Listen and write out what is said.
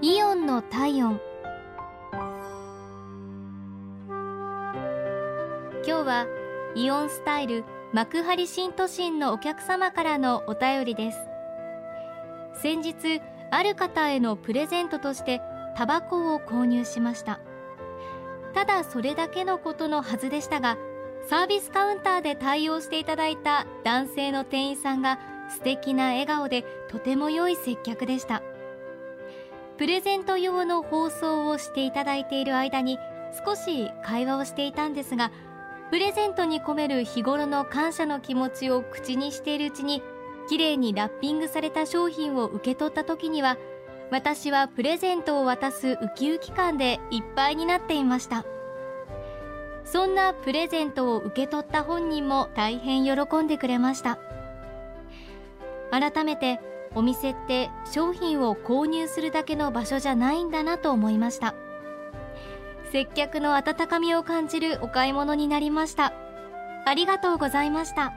イオンの体温。今日はイオンスタイル幕張新都心のお客様からのお便りです。先日ある方へのプレゼントとしてタバコを購入しました。ただそれだけのことのはずでしたがサービスカウンターで対応していただいた男性の店員さんが素敵な笑顔でとても良い接客でした。プレゼント用の放送をしていただいている間に少し会話をしていたんですがプレゼントに込める日頃の感謝の気持ちを口にしているうちに綺麗にラッピングされた商品を受け取った時には私はプレゼントを渡すウキウキ感でいっぱいになっていました。そんなプレゼントを受け取った本人も大変喜んでくれました。改めてお店って商品を購入するだけの場所じゃないんだなと思いました。接客の温かみを感じるお買い物になりました。ありがとうございました。